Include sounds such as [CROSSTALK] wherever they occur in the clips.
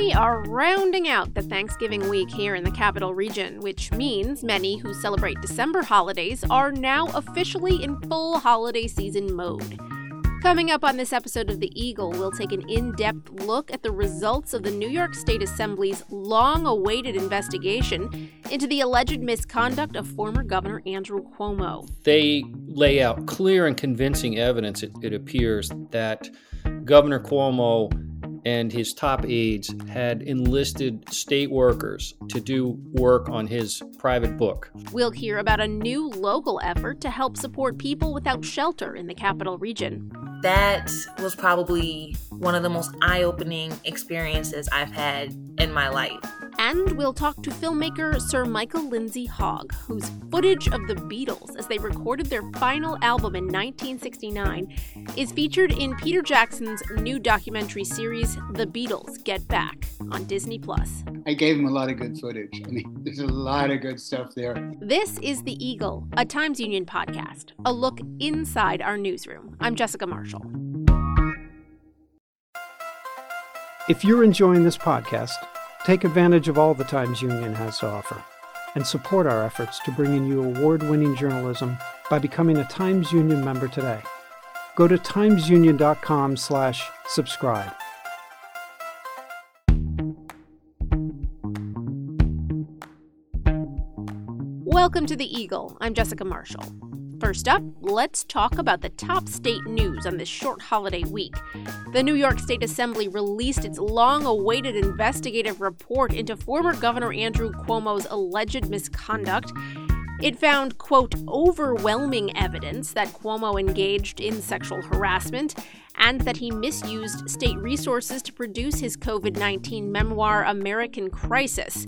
We are rounding out the Thanksgiving week here in the capital region, which means many who celebrate December holidays are now officially in full holiday season mode. Coming up on this episode of The Eagle, we'll take an in depth look at the results of the New York State Assembly's long awaited investigation into the alleged misconduct of former Governor Andrew Cuomo. They lay out clear and convincing evidence, it, it appears, that Governor Cuomo and his top aides had enlisted state workers to do work on his private book. We'll hear about a new local effort to help support people without shelter in the capital region. That was probably one of the most eye opening experiences I've had in my life. And we'll talk to filmmaker Sir Michael Lindsay Hogg, whose footage of the Beatles as they recorded their final album in 1969 is featured in Peter Jackson's new documentary series, The Beatles Get Back, on Disney Plus. I gave him a lot of good footage. I mean, there's a lot of good stuff there. This is The Eagle, a Times Union podcast, a look inside our newsroom. I'm Jessica Marshall. If you're enjoying this podcast, Take advantage of all the Times Union has to offer and support our efforts to bring in you award winning journalism by becoming a Times Union member today. Go to timesunion.com slash subscribe. Welcome to The Eagle. I'm Jessica Marshall. First up, let's talk about the top state news on this short holiday week. The New York State Assembly released its long awaited investigative report into former Governor Andrew Cuomo's alleged misconduct. It found, quote, overwhelming evidence that Cuomo engaged in sexual harassment and that he misused state resources to produce his COVID 19 memoir, American Crisis,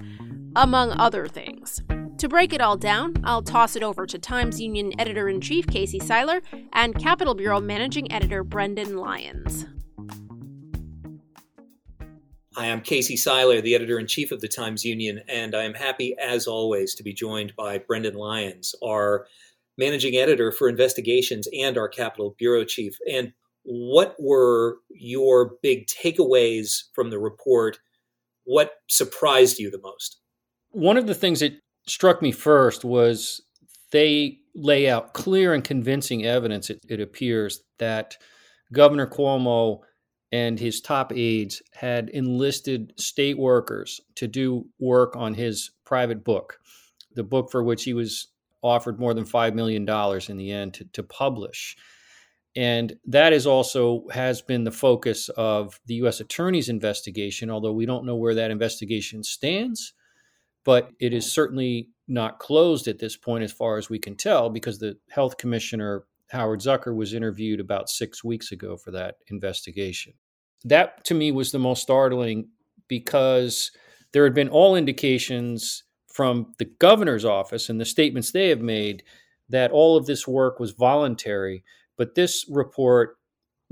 among other things. To break it all down, I'll toss it over to Times Union editor in chief Casey Seiler and Capitol Bureau managing editor Brendan Lyons. Hi, I'm Casey Seiler, the editor in chief of the Times Union, and I am happy, as always, to be joined by Brendan Lyons, our managing editor for investigations and our Capitol Bureau chief. And what were your big takeaways from the report? What surprised you the most? One of the things that struck me first was they lay out clear and convincing evidence, it, it appears, that Governor Cuomo and his top aides had enlisted state workers to do work on his private book, the book for which he was offered more than $5 million in the end to, to publish. And that is also has been the focus of the U.S. Attorney's investigation, although we don't know where that investigation stands but it is certainly not closed at this point, as far as we can tell, because the health commissioner, Howard Zucker, was interviewed about six weeks ago for that investigation. That to me was the most startling because there had been all indications from the governor's office and the statements they have made that all of this work was voluntary. But this report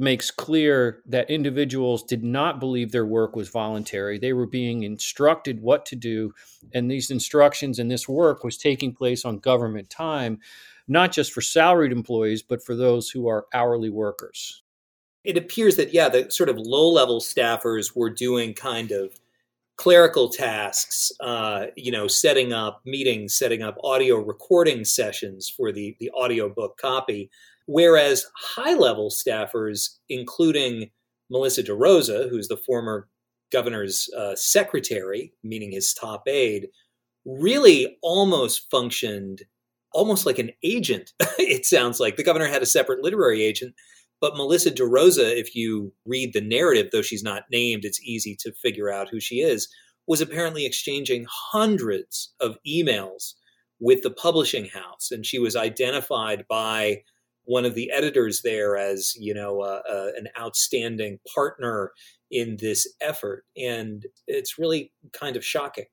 makes clear that individuals did not believe their work was voluntary. They were being instructed what to do, and these instructions and this work was taking place on government time, not just for salaried employees, but for those who are hourly workers. It appears that, yeah, the sort of low level staffers were doing kind of clerical tasks, uh, you know, setting up meetings, setting up audio recording sessions for the, the audiobook copy Whereas high level staffers, including Melissa DeRosa, who's the former governor's uh, secretary, meaning his top aide, really almost functioned almost like an agent. [LAUGHS] it sounds like the governor had a separate literary agent, but Melissa DeRosa, if you read the narrative, though she's not named, it's easy to figure out who she is, was apparently exchanging hundreds of emails with the publishing house. And she was identified by one of the editors there as you know uh, uh, an outstanding partner in this effort. And it's really kind of shocking.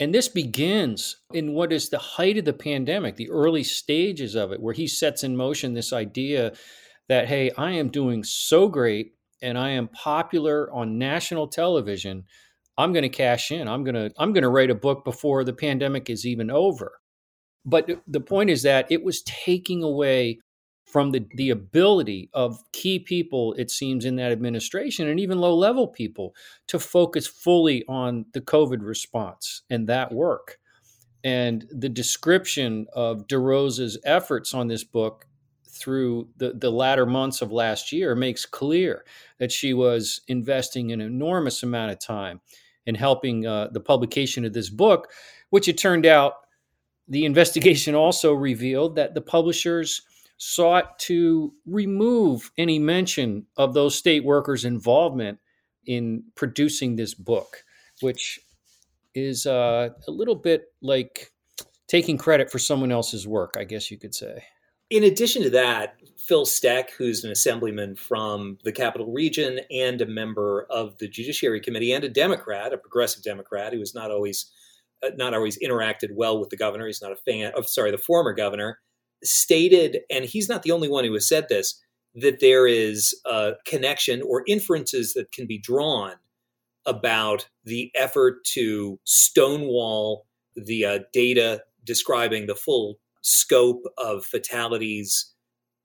And this begins in what is the height of the pandemic the early stages of it where he sets in motion this idea that hey i am doing so great and i am popular on national television. I'm going to cash in. I'm going to i'm going to write a book before the pandemic is even over. But the point is that it was taking away from the, the ability of key people, it seems, in that administration and even low level people to focus fully on the COVID response and that work. And the description of DeRosa's efforts on this book through the, the latter months of last year makes clear that she was investing an enormous amount of time in helping uh, the publication of this book, which it turned out the investigation also revealed that the publishers sought to remove any mention of those state workers' involvement in producing this book, which is uh, a little bit like taking credit for someone else's work, I guess you could say. In addition to that, Phil Steck, who's an assemblyman from the capital region and a member of the Judiciary Committee and a Democrat, a progressive Democrat who has not always uh, not always interacted well with the governor. He's not a fan of sorry, the former governor stated, and he's not the only one who has said this, that there is a connection or inferences that can be drawn about the effort to stonewall the uh, data describing the full scope of fatalities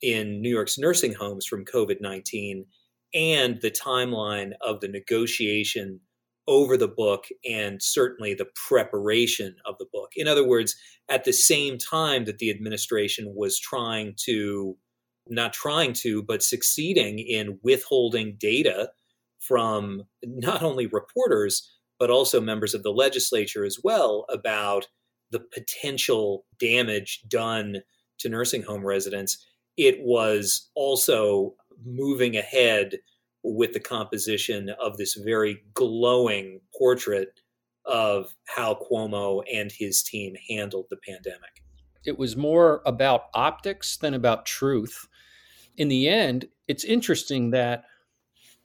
in New York's nursing homes from COVID 19 and the timeline of the negotiation over the book and certainly the preparation of the book. In other words, at the same time that the administration was trying to, not trying to, but succeeding in withholding data from not only reporters, but also members of the legislature as well about the potential damage done to nursing home residents, it was also moving ahead with the composition of this very glowing portrait of how Cuomo and his team handled the pandemic. It was more about optics than about truth. In the end, it's interesting that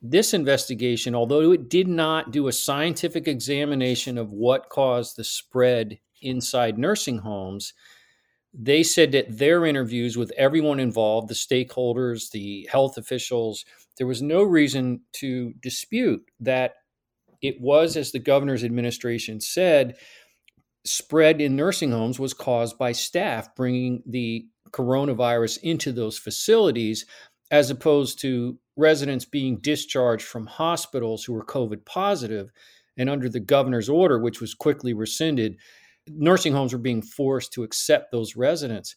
this investigation, although it did not do a scientific examination of what caused the spread inside nursing homes, they said that their interviews with everyone involved, the stakeholders, the health officials, there was no reason to dispute that it was, as the governor's administration said, spread in nursing homes was caused by staff bringing the coronavirus into those facilities, as opposed to residents being discharged from hospitals who were COVID positive. And under the governor's order, which was quickly rescinded, nursing homes were being forced to accept those residents.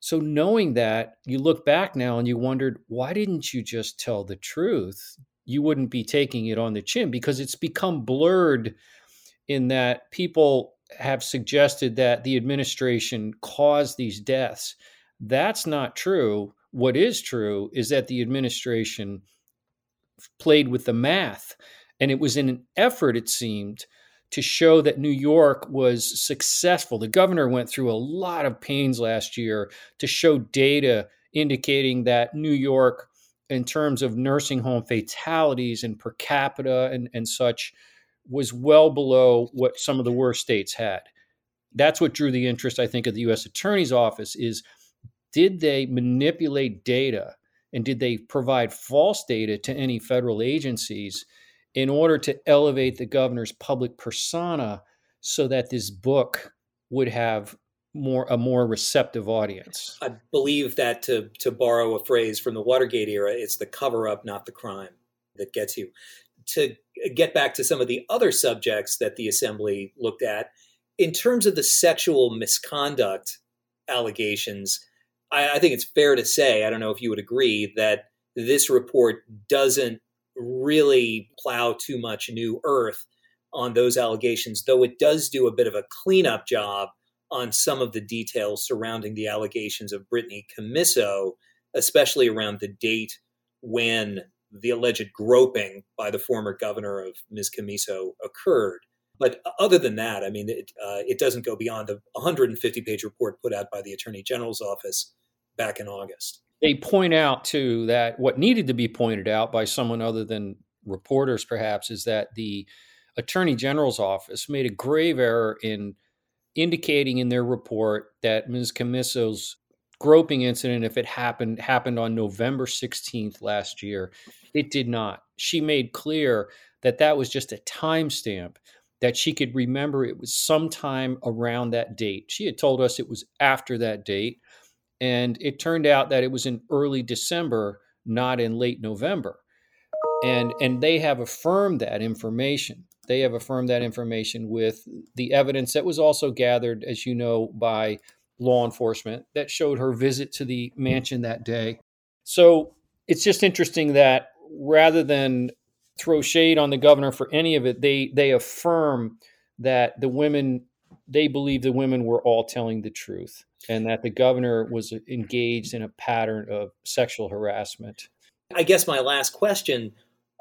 So, knowing that, you look back now and you wondered, why didn't you just tell the truth? You wouldn't be taking it on the chin because it's become blurred in that people have suggested that the administration caused these deaths. That's not true. What is true is that the administration played with the math. And it was in an effort, it seemed, to show that New York was successful. The governor went through a lot of pains last year to show data indicating that New York, in terms of nursing home fatalities and per capita and, and such, was well below what some of the worst states had. That's what drew the interest, I think, of the U.S. Attorney's Office is did they manipulate data and did they provide false data to any federal agencies in order to elevate the governor's public persona so that this book would have more a more receptive audience. I believe that to to borrow a phrase from the Watergate era, it's the cover up, not the crime, that gets you. To get back to some of the other subjects that the assembly looked at, in terms of the sexual misconduct allegations, I, I think it's fair to say, I don't know if you would agree, that this report doesn't really plow too much new earth on those allegations, though it does do a bit of a cleanup job on some of the details surrounding the allegations of Brittany Commisso, especially around the date when the alleged groping by the former governor of Ms. Commisso occurred. But other than that, I mean, it, uh, it doesn't go beyond the 150 page report put out by the Attorney General's office back in August. They point out too that what needed to be pointed out by someone other than reporters perhaps is that the attorney general's office made a grave error in indicating in their report that ms. Commisso's groping incident if it happened happened on november 16th last year it did not. She made clear that that was just a timestamp that she could remember it was sometime around that date. She had told us it was after that date And it turned out that it was in early December, not in late November. And, and they have affirmed that information. They have affirmed that information with the evidence that was also gathered, as you know, by law enforcement that showed her visit to the mansion that day. So it's just interesting that rather than throw shade on the governor for any of it, they they affirm that the women they believe the women were all telling the truth and that the governor was engaged in a pattern of sexual harassment. I guess my last question,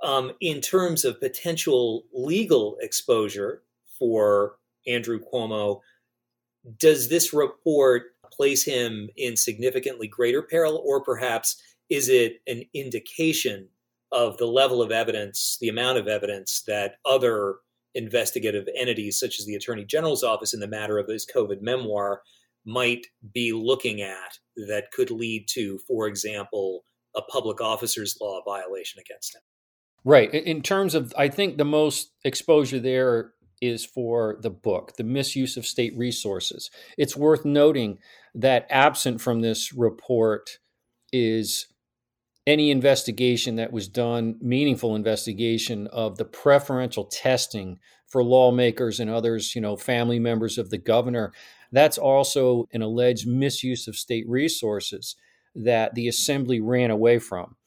um, in terms of potential legal exposure for Andrew Cuomo, does this report place him in significantly greater peril, or perhaps is it an indication of the level of evidence, the amount of evidence that other investigative entities, such as the Attorney General's office in the matter of his COVID memoir, might be looking at that could lead to, for example, a public officers law violation against him? Right. In terms of, I think the most exposure there is for the book, The Misuse of State Resources. It's worth noting that absent from this report is any investigation that was done, meaningful investigation of the preferential testing for lawmakers and others, you know, family members of the governor. That's also an alleged misuse of state resources that the assembly ran away from.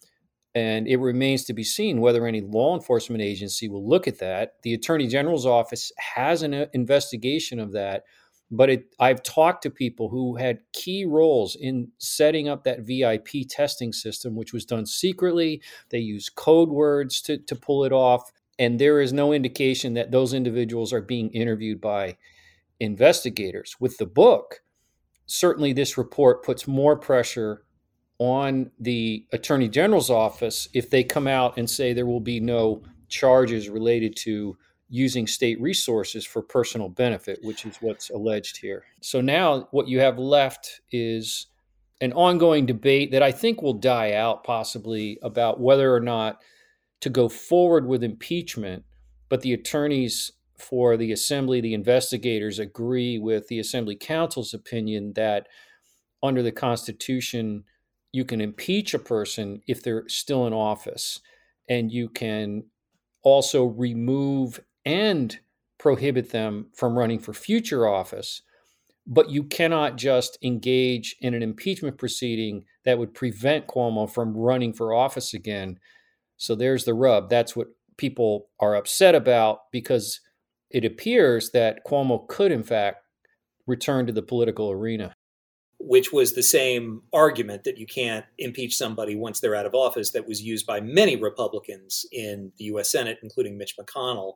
And it remains to be seen whether any law enforcement agency will look at that. The Attorney General's office has an uh, investigation of that, but it, I've talked to people who had key roles in setting up that VIP testing system, which was done secretly. They used code words to, to pull it off. And there is no indication that those individuals are being interviewed by investigators. With the book, certainly this report puts more pressure on the attorney general's office if they come out and say there will be no charges related to using state resources for personal benefit, which is what's alleged here. So now what you have left is an ongoing debate that I think will die out possibly about whether or not to go forward with impeachment, but the attorneys for the assembly, the investigators agree with the assembly counsel's opinion that under the Constitution, you can impeach a person if they're still in office, and you can also remove and prohibit them from running for future office. But you cannot just engage in an impeachment proceeding that would prevent Cuomo from running for office again. So there's the rub. That's what people are upset about because it appears that Cuomo could, in fact, return to the political arena which was the same argument that you can't impeach somebody once they're out of office that was used by many Republicans in the US Senate, including Mitch McConnell,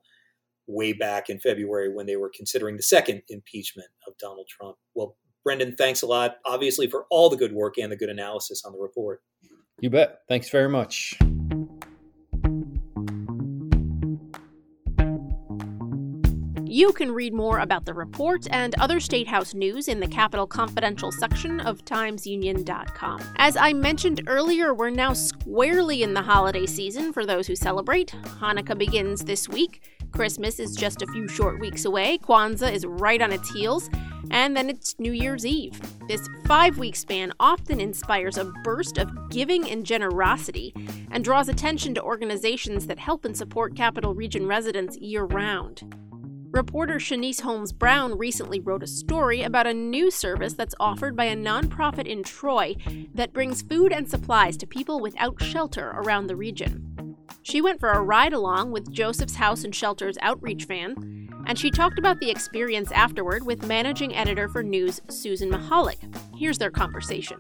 way back in February when they were considering the second impeachment of Donald Trump. Well, Brendan, thanks a lot, obviously, for all the good work and the good analysis on the report. You bet. Thanks very much. You can read more about the report and other State House news in the Capitol Confidential section of TimesUnion.com. As I mentioned earlier, we're now squarely in the holiday season for those who celebrate. Hanukkah begins this week. Christmas is just a few short weeks away. Kwanzaa is right on its heels. And then it's New Year's Eve. This five week span often inspires a burst of giving and generosity and draws attention to organizations that help and support Capital Region residents year round. Reporter Shaniece Holmes Brown recently wrote a story about a new service that's offered by a nonprofit in Troy that brings food and supplies to people without shelter around the region. She went for a ride along with Joseph's House and Shelters outreach van, and she talked about the experience afterward with managing editor for news Susan Mahalik. Here's their conversation.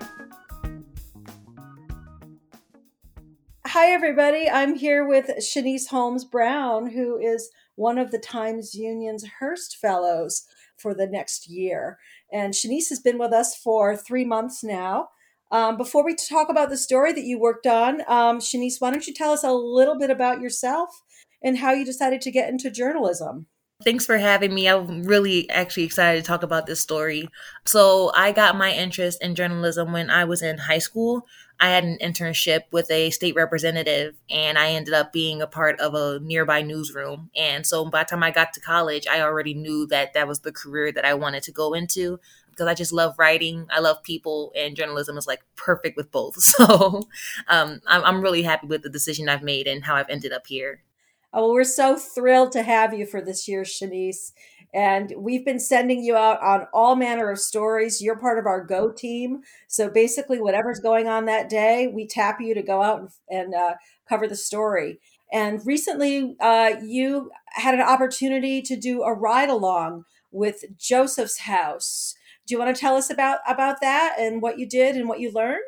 Hi, everybody. I'm here with Shaniece Holmes Brown, who is one of the Times Union's Hearst Fellows for the next year. And Shaniece has been with us for three months now. Um, before we talk about the story that you worked on, um, Shaniece, why don't you tell us a little bit about yourself and how you decided to get into journalism? Thanks for having me. I'm really actually excited to talk about this story. So, I got my interest in journalism when I was in high school. I had an internship with a state representative, and I ended up being a part of a nearby newsroom. And so, by the time I got to college, I already knew that that was the career that I wanted to go into. Because I just love writing. I love people, and journalism is like perfect with both. [LAUGHS] So um, I'm, I'm really happy with the decision I've made and how I've ended up here. Oh, well, we're so thrilled to have you for this year, Shaniece. And we've been sending you out on all manner of stories. You're part of our Go team. So basically, whatever's going on that day, we tap you to go out and, and uh, cover the story. And recently, uh, you had an opportunity to do a ride along with Joseph's House. Do you want to tell us about about that and what you did and what you learned?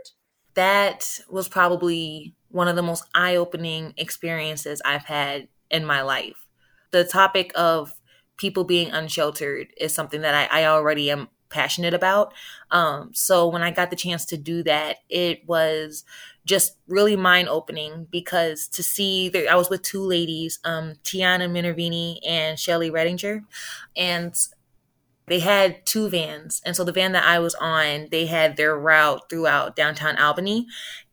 That was probably one of the most eye-opening experiences I've had in my life. The topic of people being unsheltered is something that I, I already am passionate about. Um, so when I got the chance to do that, it was just really mind opening because to see I was with two ladies, um, Tiana Minervini and Shelly Redinger, and they had two vans. And so the van that I was on, they had their route throughout downtown Albany.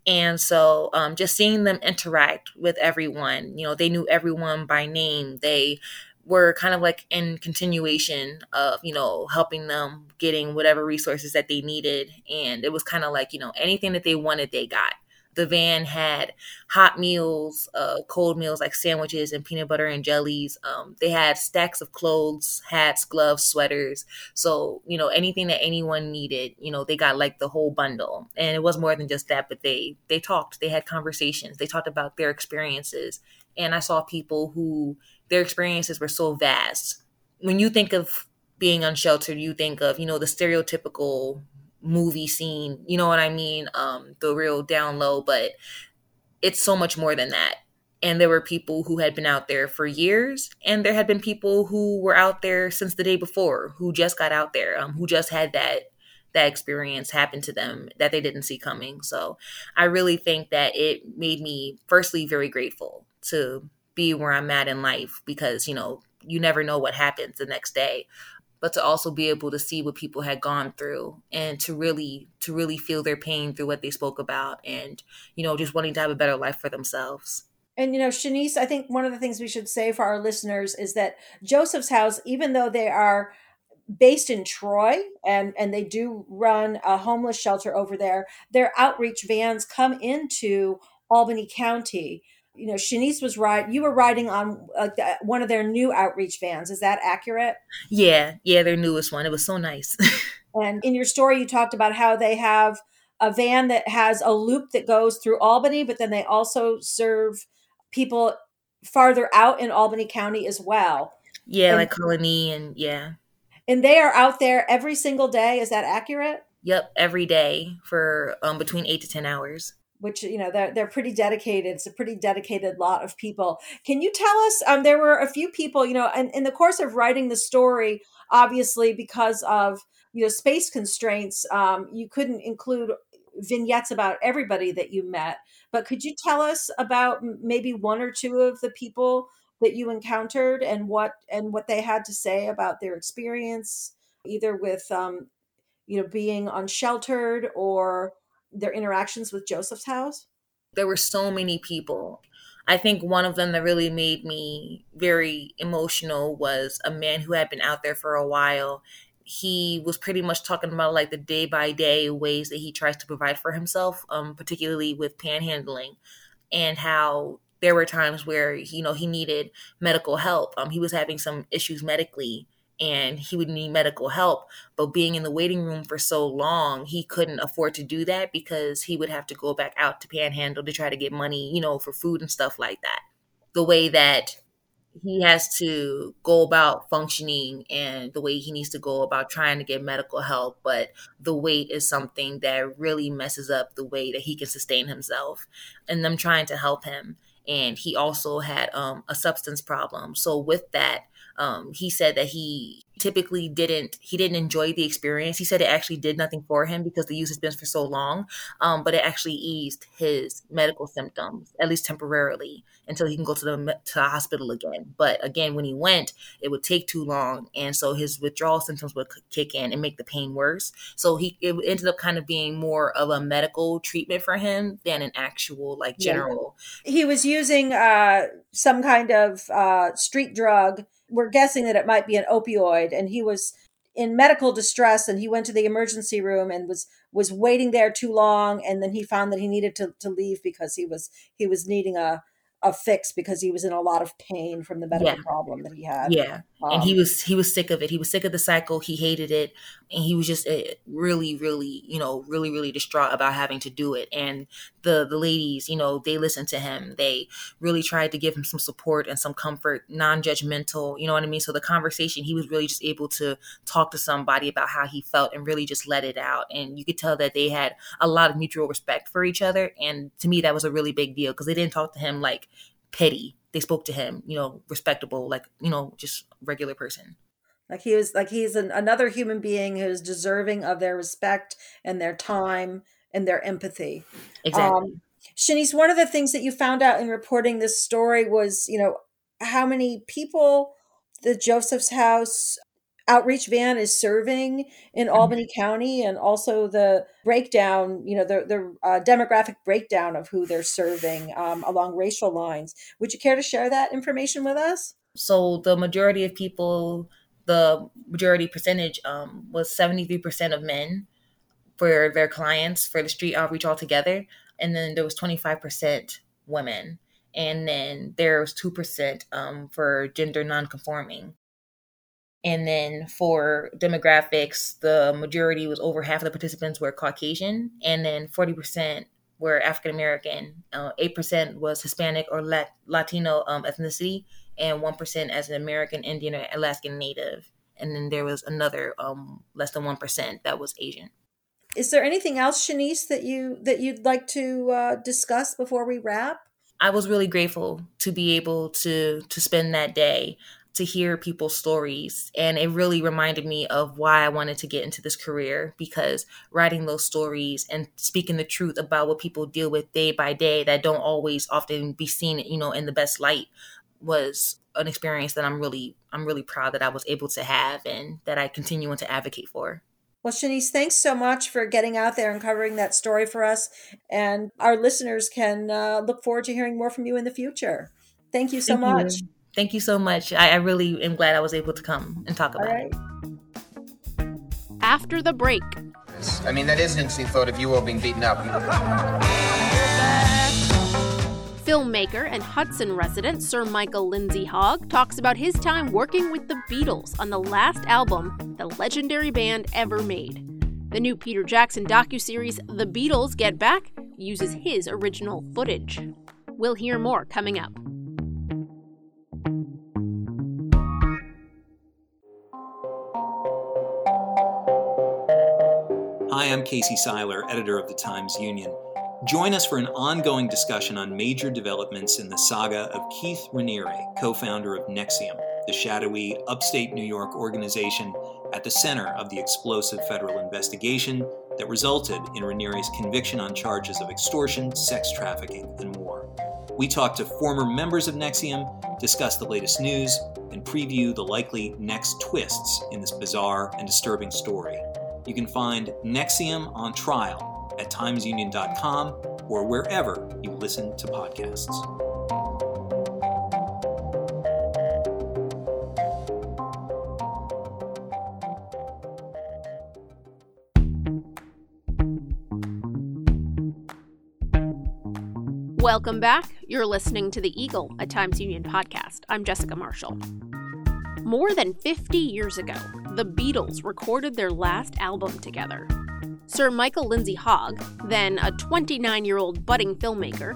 And so um, just seeing them interact with everyone, you know, they knew everyone by name. They were kind of like in continuation of you know helping them getting whatever resources that they needed and it was kind of like you know anything that they wanted they got the van had hot meals uh, cold meals like sandwiches and peanut butter and jellies. Um, they had stacks of clothes hats gloves sweaters. So you know anything that anyone needed you know they got like the whole bundle. And it was more than just that but they they talked they had conversations they talked about their experiences. And i saw people who their experiences were so vast. When you think of being unsheltered, you think of, you know, the stereotypical movie scene, you know what I mean? Um, the real down low, but it's so much more than that. And there were people who had been out there for years, and there had been people who were out there since the day before, who just got out there, um, who just had that that experience happen to them that they didn't see coming. So I really think that it made me firstly very grateful to be where I'm at in life because, you know, you never know what happens the next day. But to also be able to see what people had gone through and to really to really feel their pain through what they spoke about and, you know, just wanting to have a better life for themselves. And you know, Shaniece, I think one of the things we should say for our listeners is that Joseph's House, even though they are based in Troy and and they do run a homeless shelter over there, their outreach vans come into Albany County you know, Shaniece was right. You were riding on uh, one of their new outreach vans. Is that accurate? Yeah, yeah, their newest one. It was so nice. [LAUGHS] and in your story, you talked about how they have a van that has a loop that goes through Albany, but then they also serve people farther out in Albany County as well. Yeah, and, like Colonie and yeah. And they are out there every single day. Is that accurate? Yep, every day for um, between eight to ten hours which you know they're they're pretty dedicated. It's a pretty dedicated lot of people. Can you tell us? Um, there were a few people, you know, and in the course of writing the story, obviously because of you know space constraints, um, you couldn't include vignettes about everybody that you met. But could you tell us about maybe one or two of the people that you encountered and what and what they had to say about their experience, either with um, you know being unsheltered or their interactions with Joseph's house? There were so many people. I think one of them that really made me very emotional was a man who had been out there for a while. He was pretty much talking about like the day by day ways that he tries to provide for himself, um, particularly with panhandling, and how there were times where you know he needed medical help. Um, he was having some issues medically, and he would need medical help. But being in the waiting room for so long, he couldn't afford to do that because he would have to go back out to Panhandle to try to get money, you know, for food and stuff like that. The way that he has to go about functioning and the way he needs to go about trying to get medical help but the wait is something that really messes up the way that he can sustain himself and them trying to help him and he also had um, a substance problem so with that um, he said that he typically didn't he didn't enjoy the experience. He said it actually did nothing for him because the use has been for so long, um, but it actually eased his medical symptoms at least temporarily until he can go to the to the hospital again. But again, when he went, it would take too long, and so his withdrawal symptoms would kick in and make the pain worse. So he it ended up kind of being more of a medical treatment for him than an actual like general. Yeah. He was using uh, some kind of uh, street drug we're guessing that it might be an opioid and he was in medical distress and he went to the emergency room and was was waiting there too long and then he found that he needed to, to leave because he was he was needing a a fix because he was in a lot of pain from the medical Yeah. problem that he had. Yeah. And he was he was sick of it. He was sick of the cycle. He hated it, and he was just uh, really, really, you know, really, really distraught about having to do it. And the the ladies, you know, they listened to him. They really tried to give him some support and some comfort, non judgmental. You know what I mean? So the conversation, he was really just able to talk to somebody about how he felt and really just let it out. And you could tell that they had a lot of mutual respect for each other. And to me, that was a really big deal because they didn't talk to him like petty. They spoke to him, you know, respectable, like you know, just regular person. Like he was like he's an, another human being who's deserving of their respect and their time and their empathy. Exactly. Um, Shaniece, one of the things that you found out in reporting this story was, you know, how many people the Joseph's House outreach van is serving in Albany County, and also the breakdown, you know, the the uh, demographic breakdown of who they're serving um, along racial lines. Would you care to share that information with us? so the majority of people, the majority percentage um, was 73% of men for their clients for the street outreach altogether. And then there was 25% women. And then there was 2% um, for gender nonconforming. And then for demographics, the majority was over half of the participants were Caucasian, and then 40% were African American. Uh, 8% was Hispanic or Lat- Latino um, ethnicity, and 1% as an American Indian or Alaskan Native. And then there was another um, less than 1% that was Asian. Is there anything else, Shaniece, that you that you'd like to uh, discuss before we wrap? I was really grateful to be able to to spend that day to hear people's stories and it really reminded me of why I wanted to get into this career because writing those stories and speaking the truth about what people deal with day by day that don't always often be seen you know in the best light was an experience that I'm really I'm really proud that I was able to have and that I continue to advocate for. Well, Shaniece, thanks so much for getting out there and covering that story for us. And our listeners can uh, look forward to hearing more from you in the future. Thank you so Thank you. Much. Thank you so much. I, I really am glad I was able to come and talk about right. it. After the break, I mean, that is an interesting thought of you all being beaten up. filmmaker and Hudson resident Sir Michael Lindsay Hogg talks about his time working with the Beatles on the last album the legendary band ever made. The new Peter Jackson docuseries The Beatles Get Back uses his original footage. We'll hear more coming up. Hi, I'm Casey Seiler, editor of the Times Union. Join us for an ongoing discussion on major developments in the saga of Keith Raniere, co founder of NXIVM, the shadowy upstate New York organization at the center of the explosive federal investigation that resulted in Raniere's conviction on charges of extortion, sex trafficking, and more. We talk to former members of NXIVM, discuss the latest news, and preview the likely next twists in this bizarre and disturbing story. You can find NXIVM on trial at timesunion.com or wherever you listen to podcasts. Welcome back. You're listening to The Eagle, a Times Union podcast. I'm Jessica Marshall. More than 50 years ago, the Beatles recorded their last album together. Sir Michael Lindsay Hogg, then a 29 year old budding filmmaker,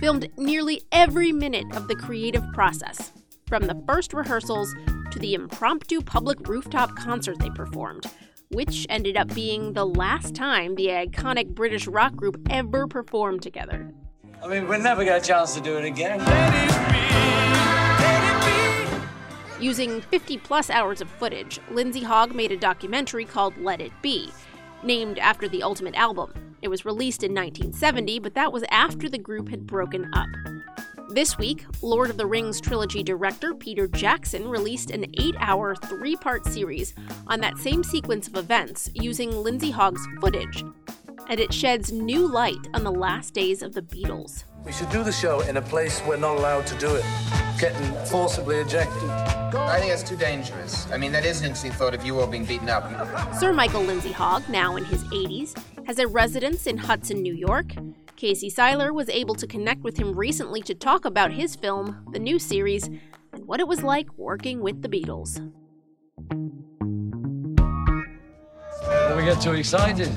filmed nearly every minute of the creative process, from the first rehearsals to the impromptu public rooftop concert they performed, which ended up being the last time the iconic British rock group ever performed together. I mean, we'll never get a chance to do it again. Using 50 plus hours of footage, Lindsay Hogg made a documentary called Let It Be, named after the Ultimate album. It was released in 1970, but that was after the group had broken up. This week, Lord of the Rings trilogy director Peter Jackson released an eight hour, three part series on that same sequence of events using Lindsay Hogg's footage. And it sheds new light on the last days of the Beatles. We should do the show in a place we're not allowed to do it. Getting forcibly ejected. I think that's too dangerous. I mean, that is an interesting thought of you all being beaten up. Sir Michael Lindsay Hogg, now in his 80s, has a residence in Hudson, New York. Casey Seiler was able to connect with him recently to talk about his film, the new series, and what it was like working with the Beatles. Don't we get too excited.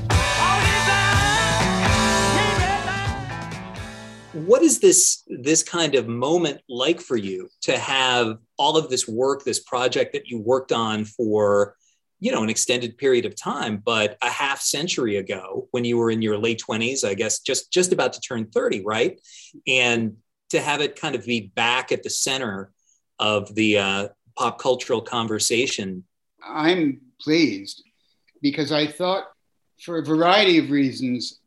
what is this this kind of moment like for you to have all of this work this project that you worked on for you know an extended period of time but a half century ago when you were in your late 20s i guess just just about to turn 30 right and to have it kind of be back at the center of the uh, pop cultural conversation i'm pleased because i thought for a variety of reasons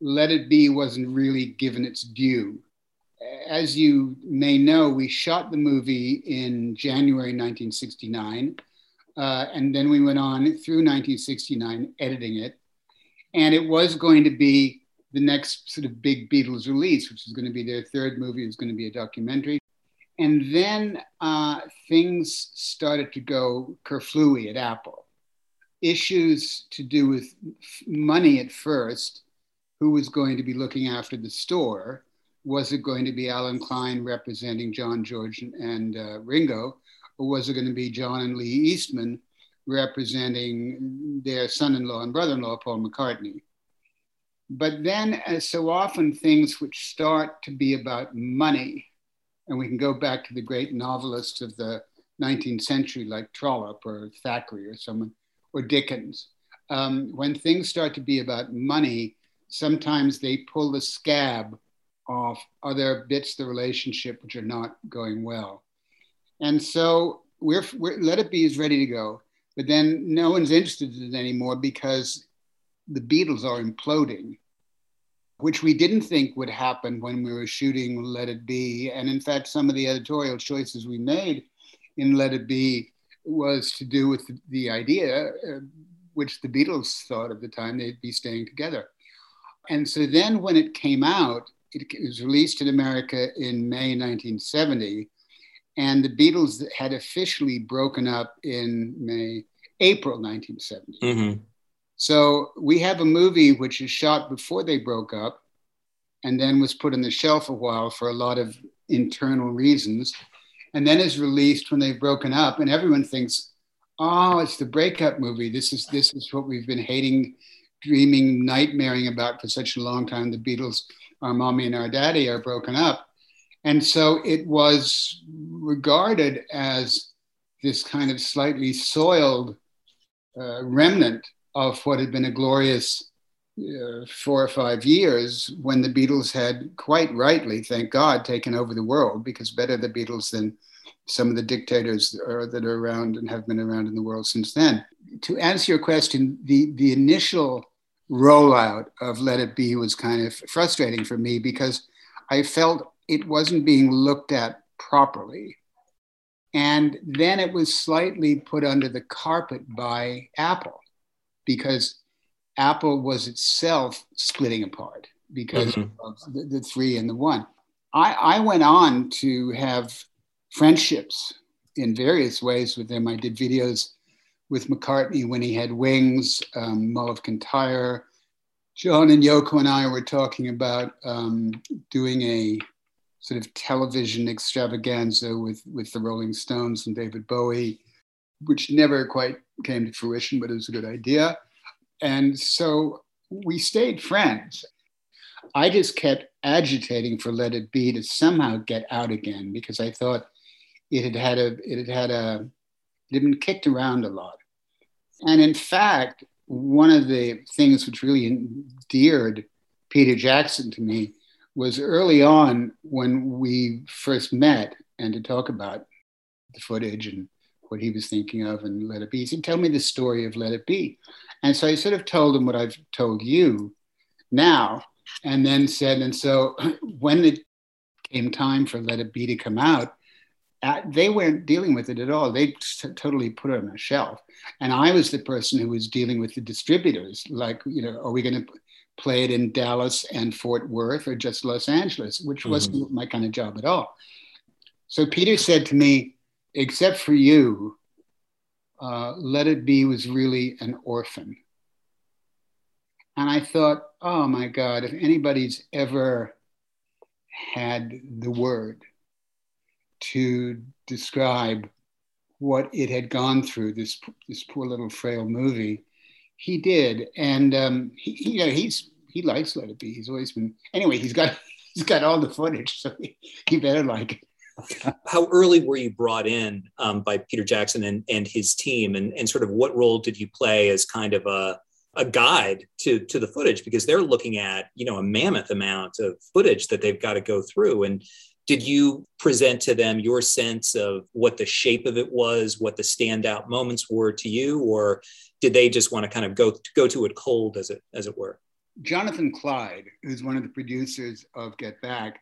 let It Be wasn't really given its due. As you may know, we shot the movie in January 1969, uh, and then we went on through 1969 editing it. And it was going to be the next sort of big Beatles release, which was going to be their third movie, it was going to be a documentary. And then uh, things started to go kerflooey at Apple. Issues to do with money at first, who was going to be looking after the store. Was it going to be Allen Klein representing John, George, and uh, Ringo? Or was it going to be John and Lee Eastman representing their son in law and brother in law, Paul McCartney? But then, as so often, things which start to be about money, and we can go back to the great novelists of the 19th century like Trollope or Thackeray or someone, or Dickens. Um, when things start to be about money, sometimes they pull the scab off other bits of the relationship which are not going well. And so we're, we're, Let It Be is ready to go, but then no one's interested in it anymore because the Beatles are imploding, which we didn't think would happen when we were shooting Let It Be. And in fact, some of the editorial choices we made in Let It Be was to do with the idea, uh, which the Beatles thought at the time they'd be staying together. And so then when it came out, it was released in America in May 1970, and the Beatles had officially broken up in May, April 1970. Mm-hmm. So we have a movie which is shot before they broke up and then was put on the shelf a while for a lot of internal reasons, and then is released when they've broken up, and everyone thinks, oh, it's the breakup movie. This is this is what we've been hating dreaming, nightmaring about for such a long time. The Beatles, our mommy and our daddy, are broken up. And so it was regarded as this kind of slightly soiled uh, remnant of what had been a glorious uh, four or five years when the Beatles had quite rightly, thank God, taken over the world because better the Beatles than some of the dictators that are, that are around and have been around in the world since then. To answer your question, the, the initial rollout of Let It Be was kind of frustrating for me because I felt it wasn't being looked at properly. And then it was slightly put under the carpet by Apple because Apple was itself splitting apart because mm-hmm. of the, the, three and the one. I, I went on to have friendships in various ways with them. I did videos with McCartney when he had Wings, um, Mull of Kintyre. John and Yoko and I were talking about um, doing a sort of television extravaganza with, with the Rolling Stones and David Bowie, which never quite came to fruition, but it was a good idea. And so we stayed friends. I just kept agitating for Let It Be to somehow get out again because I thought it had had a it had had a had been kicked around a lot. And in fact, one of the things which really endeared Peter Jackson to me was early on when we first met and to talk about the footage and what he was thinking of and Let It Be. He said, Tell me the story of Let It Be. And so I sort of told him what I've told you now, and then said, And so [CLEARS THROAT] when it came time for Let It Be to come out, they weren't dealing with it at all. They t- totally put it on a shelf. And I was the person who was dealing with the distributors. Like, you know, are we going to play it in Dallas and Fort Worth or just Los Angeles, which mm-hmm. wasn't my kind of job at all. So Peter said to me, except for you, uh, Let It Be was really an orphan. And I thought, oh my God, if anybody's ever had the word to describe what it had gone through, this, this poor little frail movie, he did. And um, he, you know, he's, he likes Let It Be. He's always been, anyway, he's got, [LAUGHS] he's got all the footage, so he, he better like it [LAUGHS] how early were you brought in um, by Peter Jackson and, and his team, and, and sort of what role did you play as kind of a, a guide to, to the footage? Because they're looking at you know a mammoth amount of footage that they've got to go through. And did you present to them your sense of what the shape of it was, what the standout moments were to you, or did they just want to kind of go go to it cold, as it as it were? Jonathan Clyde, who's one of the producers of Get Back,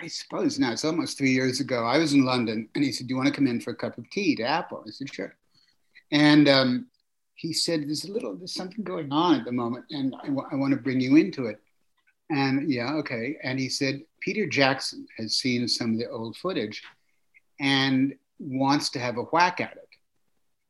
I suppose now it's almost three years ago. I was in London and he said, Do you want to come in for a cup of tea to Apple? I said, Sure. And um, he said, There's a little, there's something going on at the moment and I, w- I want to bring you into it. And yeah, okay. And he said, Peter Jackson has seen some of the old footage and wants to have a whack at it.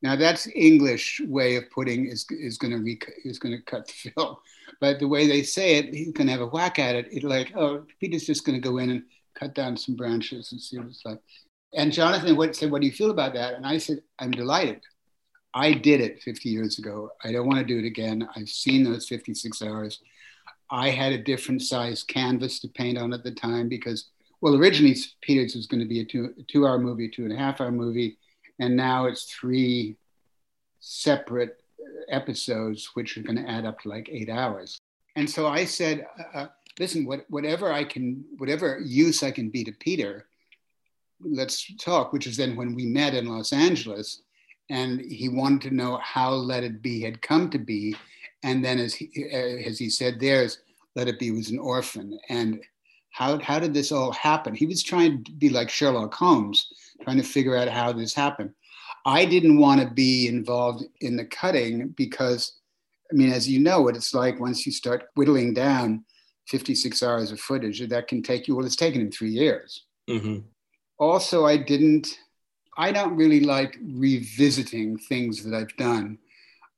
Now that's English way of putting is is going to rec- is going to cut the [LAUGHS] film, but the way they say it, he's going to have a whack at it. It's like, oh, Peter's just going to go in and cut down some branches and see what it's like. And Jonathan would said, "What do you feel about that?" And I said, "I'm delighted. I did it 50 years ago. I don't want to do it again. I've seen those 56 hours. I had a different size canvas to paint on at the time because, well, originally Peter's was going to be a two, a two hour movie, two and a half hour movie and now it's three separate episodes, which are going to add up to like eight hours. And so I said, uh, uh, listen, what, whatever I can, whatever use I can be to Peter, let's talk. Which is then when we met in Los Angeles, and he wanted to know how Let It Be had come to be, and then as he, uh, as he said, there's Let It Be was an orphan, and how how did this all happen? He was trying to be like Sherlock Holmes trying to figure out how this happened. I didn't want to be involved in the cutting because, I mean, as you know, what it's like once you start whittling down 56 hours of footage, that can take you, well, it's taken him three years. Mm-hmm. Also, I didn't, I don't really like revisiting things that I've done.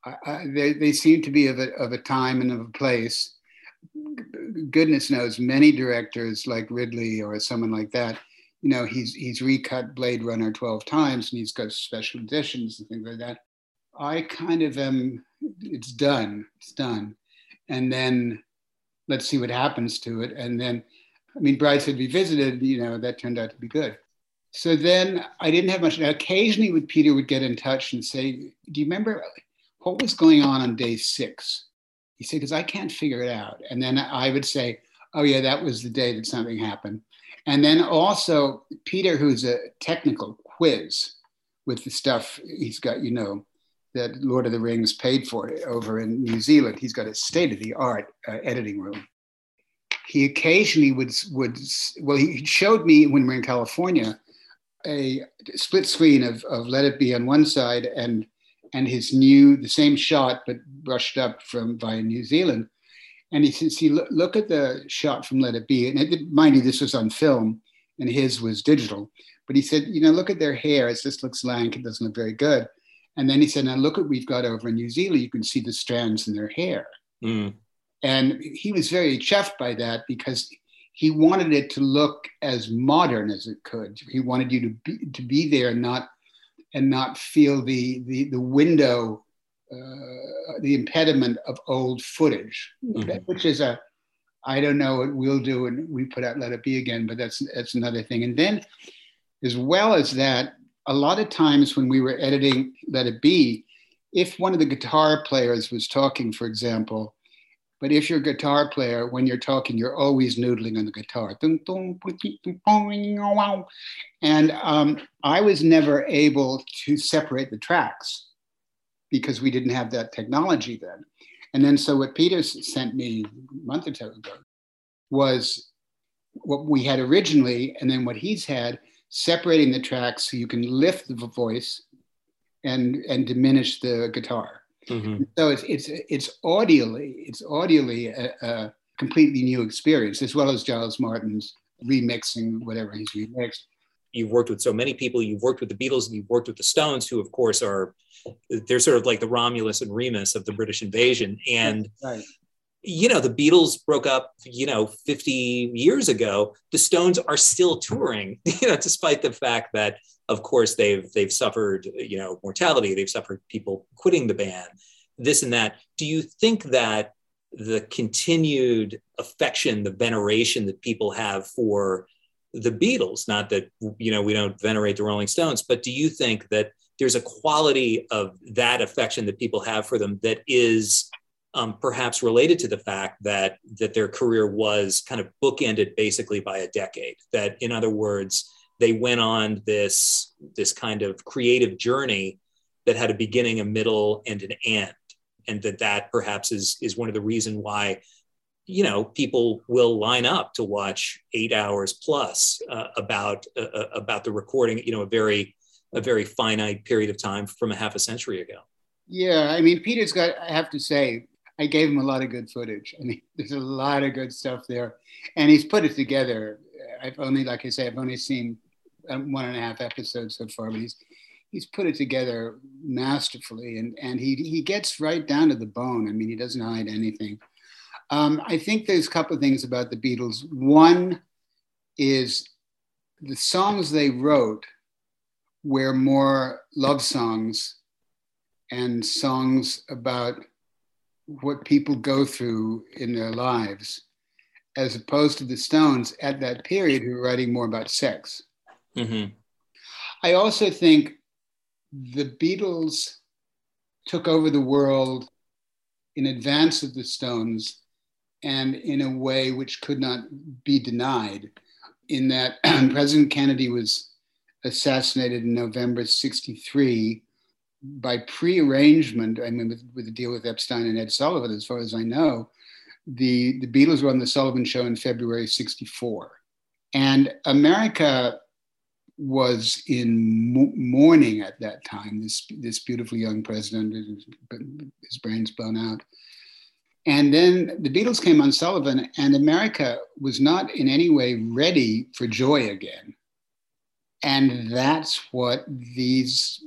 I, they, they seem to be of a, of a time and of a place. Goodness knows, many directors like Ridley or someone like that you know, he's he's recut Blade Runner 12 times and he's got special editions and things like that. I kind of am, it's done, it's done. And then let's see what happens to it. And then, I mean, Brideshead Revisited, you know, that turned out to be good. So then I didn't have much. Now, occasionally, with Peter would get in touch and say, "Do you remember what was going on on day six? He said, "Because I can't figure it out." And then I would say, "Oh yeah, that was the day that something happened." And then also Peter, who's a technical quiz with the stuff he's got, you know, that Lord of the Rings paid for over in New Zealand. He's got a state of the art uh, editing room. He occasionally would, would, well, he showed me when we we're in California a split screen of, of Let It Be on one side and, and his new, the same shot, but brushed up from via New Zealand and he says, "See, look, look at the shot from Let It Be." And it, mind you, this was on film, and his was digital. But he said, "You know, look at their hair. It just looks lank. It doesn't look very good." And then he said, "Now look what we've got over in New Zealand. You can see the strands in their hair." Mm. And he was very chuffed by that because he wanted it to look as modern as it could. He wanted you to be to be there not and not feel the the, the window uh, the impediment of old footage, mm-hmm. which is a, I don't know what we'll do, and we put out Let It Be again, but that's that's another thing. And then, as well as that, a lot of times when we were editing Let It Be, if one of the guitar players was talking, for example, but if you're a guitar player, when you're talking, you're always noodling on the guitar. And um, I was never able to separate the tracks because we didn't have that technology then. And then so what Peter sent me a month or two ago was what we had originally, and then what he's had, separating the tracks so you can lift the voice and and diminish the guitar. Mm-hmm. So it's it's it's audially it's audially a, a, completely new experience, as well as Giles Martin's remixing whatever he's remixed. you've worked with so many people. You've worked with the Beatles and you've worked with the Stones, who of course are they're sort of like the Romulus and Remus of the British invasion. And right. You know, the Beatles broke up, you know, 50 years ago. The Stones are still touring, [LAUGHS] you know, despite the fact that of course they've they've suffered, you know, mortality, they've suffered people quitting the band, this and that. Do you think that the continued affection, the veneration that people have for the Beatles. Not that you know we don't venerate the Rolling Stones, but do you think that there's a quality of that affection that people have for them that is um, perhaps related to the fact that that their career was kind of bookended basically by a decade. That, in other words, they went on this this kind of creative journey that had a beginning, a middle, and an end, and that that perhaps is is one of the reason why you know people will line up to watch eight hours plus uh, about uh, uh, about the recording you know a very a very finite period of time from a half a century ago yeah i mean peter's got i have to say i gave him a lot of good footage i mean [LAUGHS] there's a lot of good stuff there. And he's put it together. I've only like i say i've only seen um, one and a half episodes so far but he's he's put it together masterfully and and he he gets right down to the bone. I mean he doesn't hide anything. Um, I think there's a couple of things about the Beatles. One is the songs they wrote were more love songs and songs about what people go through in their lives, as opposed to the Stones at that period who were writing more about sex. Mm-hmm. I also think the Beatles took over the world in advance of the Stones and in a way which could not be denied, in that [CLEARS THROAT] President Kennedy was assassinated in November 63 by prearrangement, I mean, with, with the deal with Epstein and Ed Sullivan, as far as I know, the, the Beatles were on the Sullivan Show in February 64. And America was in mo- mourning at that time, this, this beautiful young president, his brains blown out. And then the Beatles came on Sullivan, and America was not in any way ready for joy again. And that's what these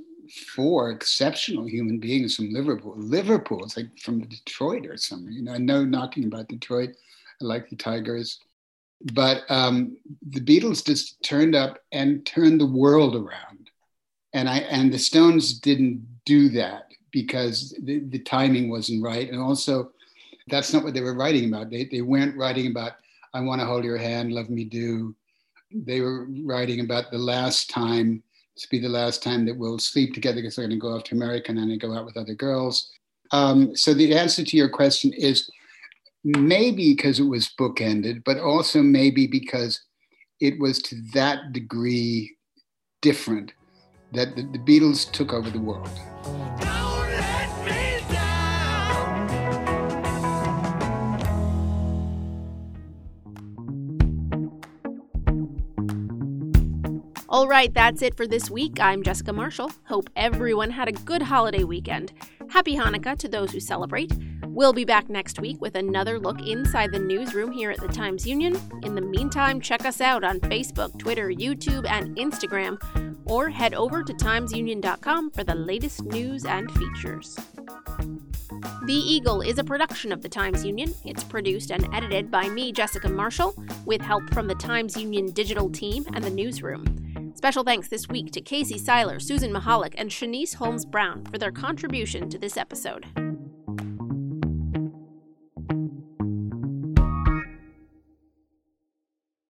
four exceptional human beings from Liverpool, Liverpool, it's like from Detroit or something, you know, I know knocking about Detroit. I like the Tigers. But um, the Beatles just turned up and turned the world around. And I and the Stones didn't do that because the, the timing wasn't right. And also that's not what they were writing about. They, they weren't writing about, I want to hold your hand, love me do. They were writing about the last time, to be the last time that we'll sleep together because they're going to go off to America and then go out with other girls. Um, so the answer to your question is maybe because it was bookended, but also maybe because it was to that degree different that the, the Beatles took over the world. All right, that's it for this week. I'm Jessica Marshall. Hope everyone had a good holiday weekend. Happy Hanukkah to those who celebrate. We'll be back next week with another look inside the newsroom here at the Times Union. In the meantime, check us out on Facebook, Twitter, YouTube, and Instagram, or head over to timesunion.com for the latest news and features. The Eagle is a production of the Times Union. It's produced and edited by me, Jessica Marshall, with help from the Times Union digital team and the newsroom. Special thanks this week to Casey Seiler, Susan Mahalik, and Shaniece Holmes Brown for their contribution to this episode.